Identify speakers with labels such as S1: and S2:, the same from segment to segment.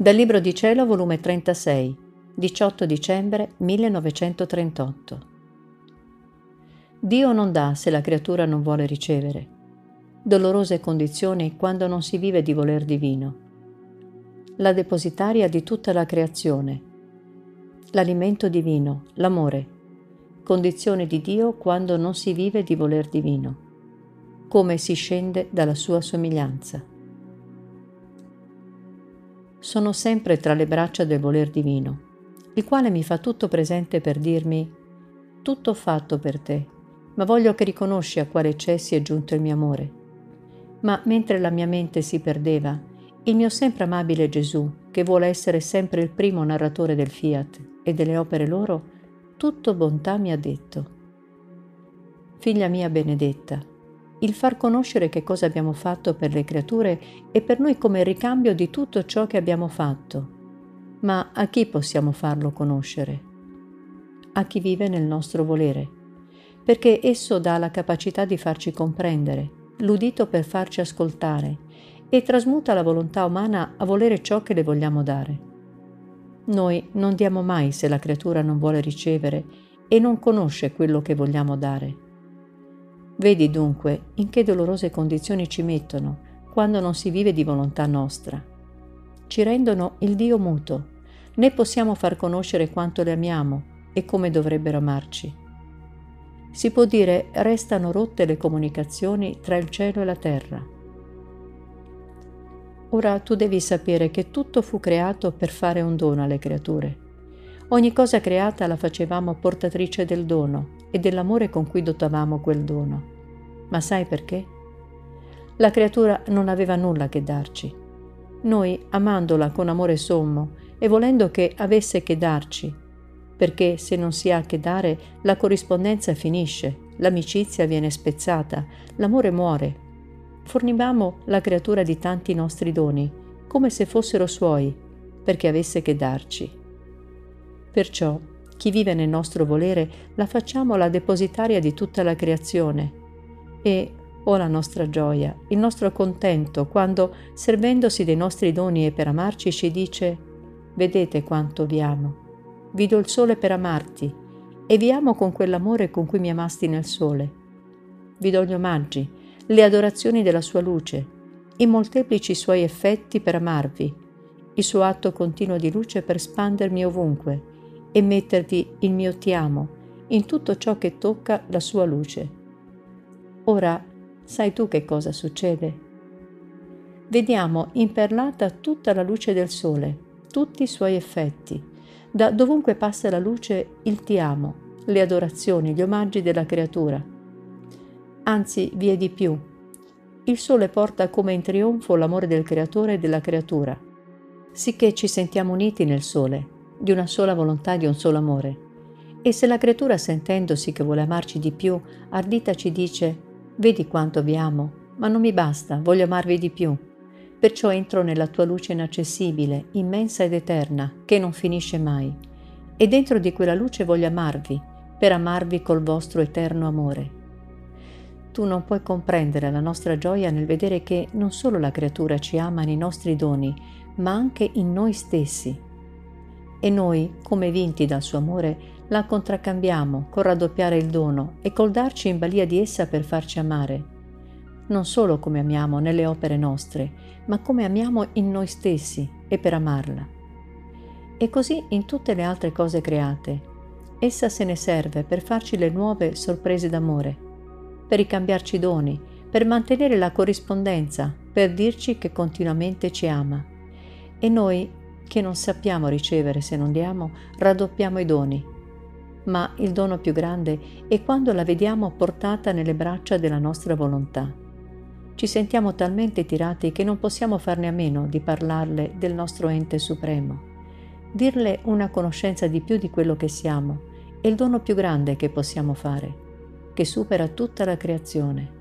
S1: Dal Libro di Cielo, volume 36, 18 dicembre 1938. Dio non dà se la creatura non vuole ricevere. Dolorose condizioni quando non si vive di voler divino. La depositaria di tutta la creazione. L'alimento divino, l'amore. Condizione di Dio quando non si vive di voler divino. Come si scende dalla sua somiglianza sono sempre tra le braccia del voler divino, il quale mi fa tutto presente per dirmi tutto fatto per te, ma voglio che riconosci a quale cessi è giunto il mio amore. Ma mentre la mia mente si perdeva, il mio sempre amabile Gesù, che vuole essere sempre il primo narratore del fiat e delle opere loro, tutto bontà mi ha detto. Figlia mia benedetta, il far conoscere che cosa abbiamo fatto per le creature è per noi come ricambio di tutto ciò che abbiamo fatto. Ma a chi possiamo farlo conoscere? A chi vive nel nostro volere, perché esso dà la capacità di farci comprendere, l'udito per farci ascoltare e trasmuta la volontà umana a volere ciò che le vogliamo dare. Noi non diamo mai se la creatura non vuole ricevere e non conosce quello che vogliamo dare Vedi dunque in che dolorose condizioni ci mettono quando non si vive di volontà nostra. Ci rendono il Dio muto, né possiamo far conoscere quanto le amiamo e come dovrebbero amarci. Si può dire restano rotte le comunicazioni tra il cielo e la terra. Ora tu devi sapere che tutto fu creato per fare un dono alle creature. Ogni cosa creata la facevamo portatrice del dono e dell'amore con cui dotavamo quel dono. Ma sai perché? La creatura non aveva nulla che darci. Noi, amandola con amore sommo e volendo che avesse che darci, perché se non si ha che dare, la corrispondenza finisce, l'amicizia viene spezzata, l'amore muore. Fornivamo la creatura di tanti nostri doni, come se fossero suoi, perché avesse che darci. Perciò chi vive nel nostro volere, la facciamo la depositaria di tutta la creazione. E o oh, la nostra gioia, il nostro contento, quando, servendosi dei nostri doni e per amarci, ci dice, vedete quanto vi amo, vi do il sole per amarti, e vi amo con quell'amore con cui mi amasti nel sole. Vi do gli omaggi, le adorazioni della sua luce, i molteplici suoi effetti per amarvi, il suo atto continuo di luce per spandermi ovunque, e mettervi il mio ti amo in tutto ciò che tocca la sua luce. Ora sai tu che cosa succede? Vediamo imperlata tutta la luce del sole, tutti i suoi effetti. Da dovunque passa la luce il ti amo, le adorazioni, gli omaggi della creatura. Anzi, vi è di più. Il sole porta come in trionfo l'amore del creatore e della creatura, sicché ci sentiamo uniti nel sole, di una sola volontà, di un solo amore. E se la creatura sentendosi che vuole amarci di più, ardita ci dice, vedi quanto vi amo, ma non mi basta, voglio amarvi di più. Perciò entro nella tua luce inaccessibile, immensa ed eterna, che non finisce mai. E dentro di quella luce voglio amarvi, per amarvi col vostro eterno amore. Tu non puoi comprendere la nostra gioia nel vedere che non solo la creatura ci ama nei nostri doni, ma anche in noi stessi, e noi, come vinti dal suo amore, la contraccambiamo col raddoppiare il dono e col darci in balia di essa per farci amare. Non solo come amiamo nelle opere nostre, ma come amiamo in noi stessi e per amarla. E così in tutte le altre cose create. Essa se ne serve per farci le nuove sorprese d'amore, per ricambiarci doni, per mantenere la corrispondenza, per dirci che continuamente ci ama. E noi che non sappiamo ricevere se non diamo, raddoppiamo i doni. Ma il dono più grande è quando la vediamo portata nelle braccia della nostra volontà. Ci sentiamo talmente tirati che non possiamo farne a meno di parlarle del nostro ente supremo. Dirle una conoscenza di più di quello che siamo è il dono più grande che possiamo fare, che supera tutta la creazione.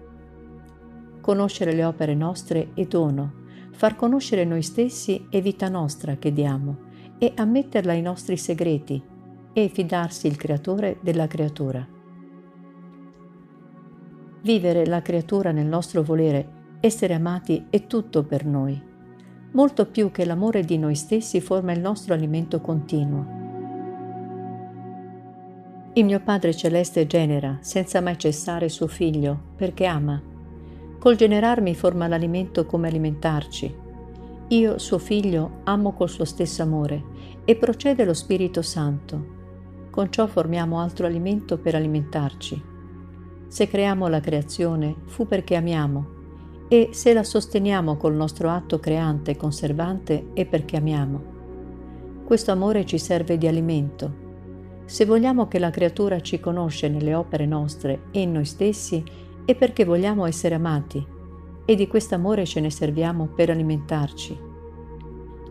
S1: Conoscere le opere nostre è dono far conoscere noi stessi è vita nostra che diamo e ammetterla ai nostri segreti e fidarsi il creatore della creatura. Vivere la creatura nel nostro volere, essere amati è tutto per noi. molto più che l'amore di noi stessi forma il nostro alimento continuo. Il mio Padre Celeste genera, senza mai cessare, suo Figlio, perché ama. Col generarmi forma l'alimento come alimentarci. Io, suo Figlio, amo col suo stesso amore e procede lo Spirito Santo. Con ciò formiamo altro alimento per alimentarci. Se creiamo la creazione, fu perché amiamo, e se la sosteniamo col nostro atto creante e conservante, è perché amiamo. Questo amore ci serve di alimento se vogliamo che la creatura ci conosce nelle opere nostre e in noi stessi, è perché vogliamo essere amati e di questo amore ce ne serviamo per alimentarci.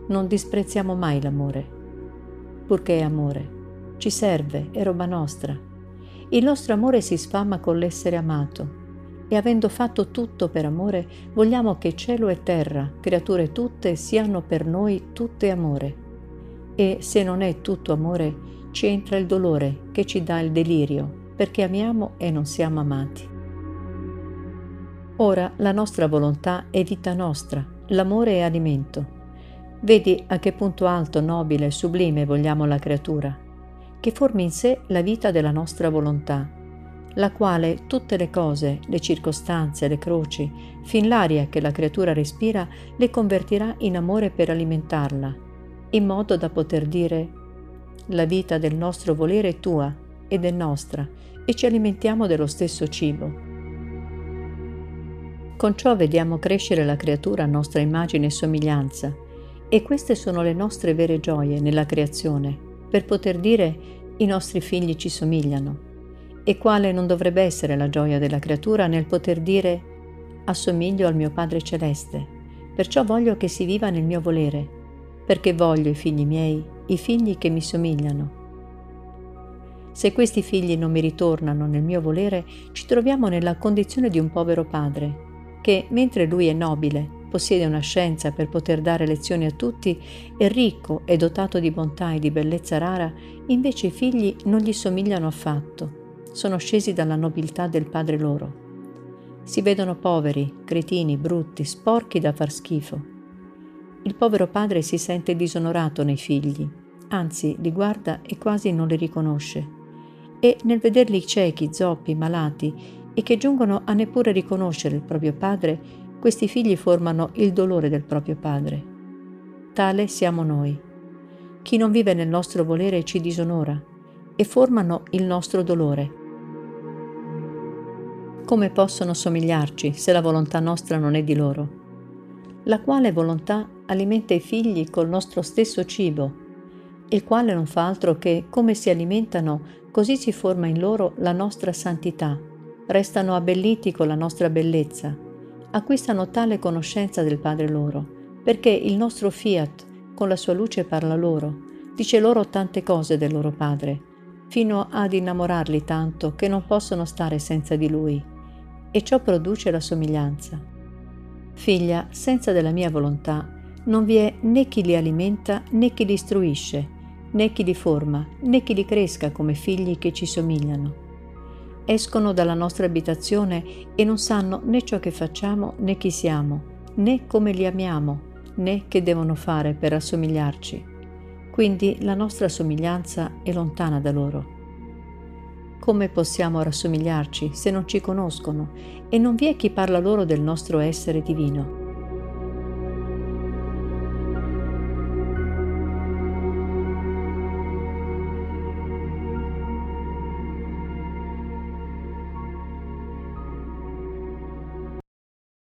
S1: Non disprezziamo mai l'amore, purché è amore. Ci serve, è roba nostra. Il nostro amore si sfama con l'essere amato e avendo fatto tutto per amore, vogliamo che cielo e terra, creature tutte, siano per noi tutte amore. E se non è tutto amore, ci entra il dolore che ci dà il delirio, perché amiamo e non siamo amati. Ora la nostra volontà è vita nostra, l'amore è alimento. Vedi a che punto alto, nobile e sublime vogliamo la creatura, che formi in sé la vita della nostra volontà, la quale tutte le cose, le circostanze, le croci, fin l'aria che la creatura respira, le convertirà in amore per alimentarla, in modo da poter dire la vita del nostro volere è tua ed è nostra e ci alimentiamo dello stesso cibo. Con ciò vediamo crescere la creatura a nostra immagine e somiglianza e queste sono le nostre vere gioie nella creazione, per poter dire i nostri figli ci somigliano. E quale non dovrebbe essere la gioia della creatura nel poter dire assomiglio al mio Padre Celeste, perciò voglio che si viva nel mio volere, perché voglio i figli miei i figli che mi somigliano. Se questi figli non mi ritornano nel mio volere, ci troviamo nella condizione di un povero padre, che, mentre lui è nobile, possiede una scienza per poter dare lezioni a tutti, è ricco e dotato di bontà e di bellezza rara, invece i figli non gli somigliano affatto, sono scesi dalla nobiltà del padre loro. Si vedono poveri, cretini, brutti, sporchi da far schifo. Il povero padre si sente disonorato nei figli, anzi li guarda e quasi non li riconosce. E nel vederli ciechi, zoppi, malati e che giungono a neppure riconoscere il proprio padre, questi figli formano il dolore del proprio padre. Tale siamo noi. Chi non vive nel nostro volere ci disonora e formano il nostro dolore. Come possono somigliarci se la volontà nostra non è di loro? La quale volontà alimenta i figli col nostro stesso cibo, il quale non fa altro che, come si alimentano, così si forma in loro la nostra santità, restano abbelliti con la nostra bellezza, acquistano tale conoscenza del Padre loro, perché il nostro fiat con la sua luce parla loro, dice loro tante cose del loro Padre, fino ad innamorarli tanto che non possono stare senza di lui, e ciò produce la somiglianza. Figlia, senza della mia volontà, non vi è né chi li alimenta né chi li istruisce, né chi li forma, né chi li cresca come figli che ci somigliano. Escono dalla nostra abitazione e non sanno né ciò che facciamo né chi siamo, né come li amiamo, né che devono fare per assomigliarci. Quindi la nostra somiglianza è lontana da loro. Come possiamo rassomigliarci se non ci conoscono e non vi è chi parla loro del nostro essere divino?